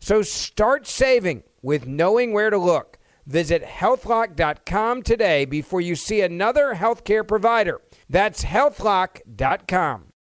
So start saving with knowing where to look. Visit healthlock.com today before you see another healthcare provider. That's healthlock.com.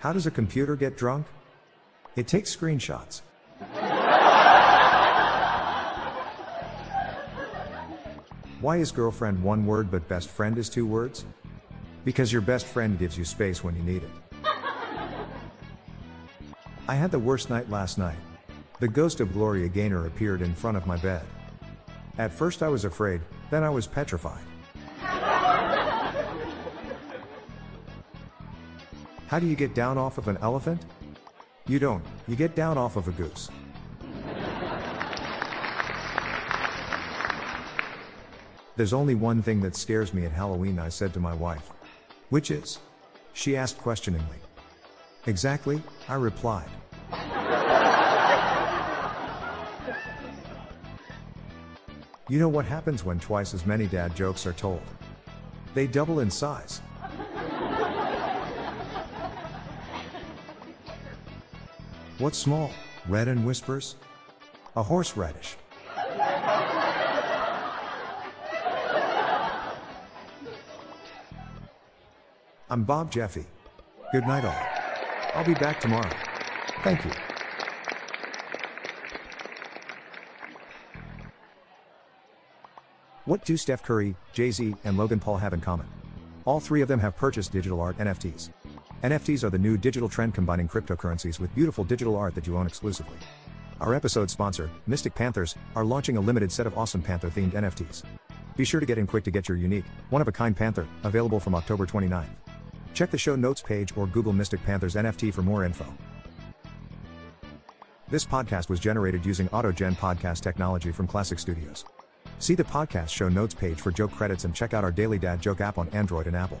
How does a computer get drunk? It takes screenshots. Why is girlfriend one word but best friend is two words? Because your best friend gives you space when you need it. I had the worst night last night. The ghost of Gloria Gaynor appeared in front of my bed. At first I was afraid, then I was petrified. How do you get down off of an elephant? You don't, you get down off of a goose. There's only one thing that scares me at Halloween, I said to my wife. Which is? She asked questioningly. Exactly, I replied. You know what happens when twice as many dad jokes are told? They double in size. What's small, red and whispers? A horseradish. I'm Bob Jeffy. Good night, all. I'll be back tomorrow. Thank you. What do Steph Curry, Jay Z, and Logan Paul have in common? All three of them have purchased digital art NFTs. NFTs are the new digital trend combining cryptocurrencies with beautiful digital art that you own exclusively. Our episode sponsor, Mystic Panthers, are launching a limited set of awesome Panther themed NFTs. Be sure to get in quick to get your unique, one of a kind Panther, available from October 29th. Check the show notes page or Google Mystic Panthers NFT for more info. This podcast was generated using AutoGen podcast technology from Classic Studios. See the podcast show notes page for joke credits and check out our Daily Dad Joke app on Android and Apple.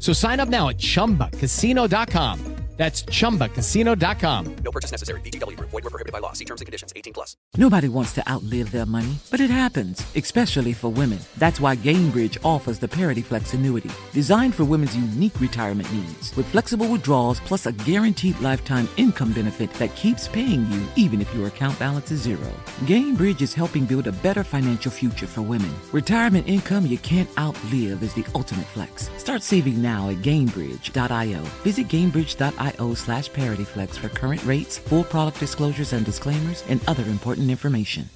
So sign up now at chumbacasino.com. That's chumbacasino.com. No purchase necessary. VGW Group. Void were prohibited by law. See terms and conditions. 18 plus. Nobody wants to outlive their money, but it happens, especially for women. That's why Gainbridge offers the Parity Flex annuity, designed for women's unique retirement needs, with flexible withdrawals plus a guaranteed lifetime income benefit that keeps paying you even if your account balance is zero. Gainbridge is helping build a better financial future for women. Retirement income you can't outlive is the ultimate flex. Start saving now at Gainbridge.io. Visit Gainbridge.io slash ParityFlex for current rates, full product disclosures and disclaimers, and other important information.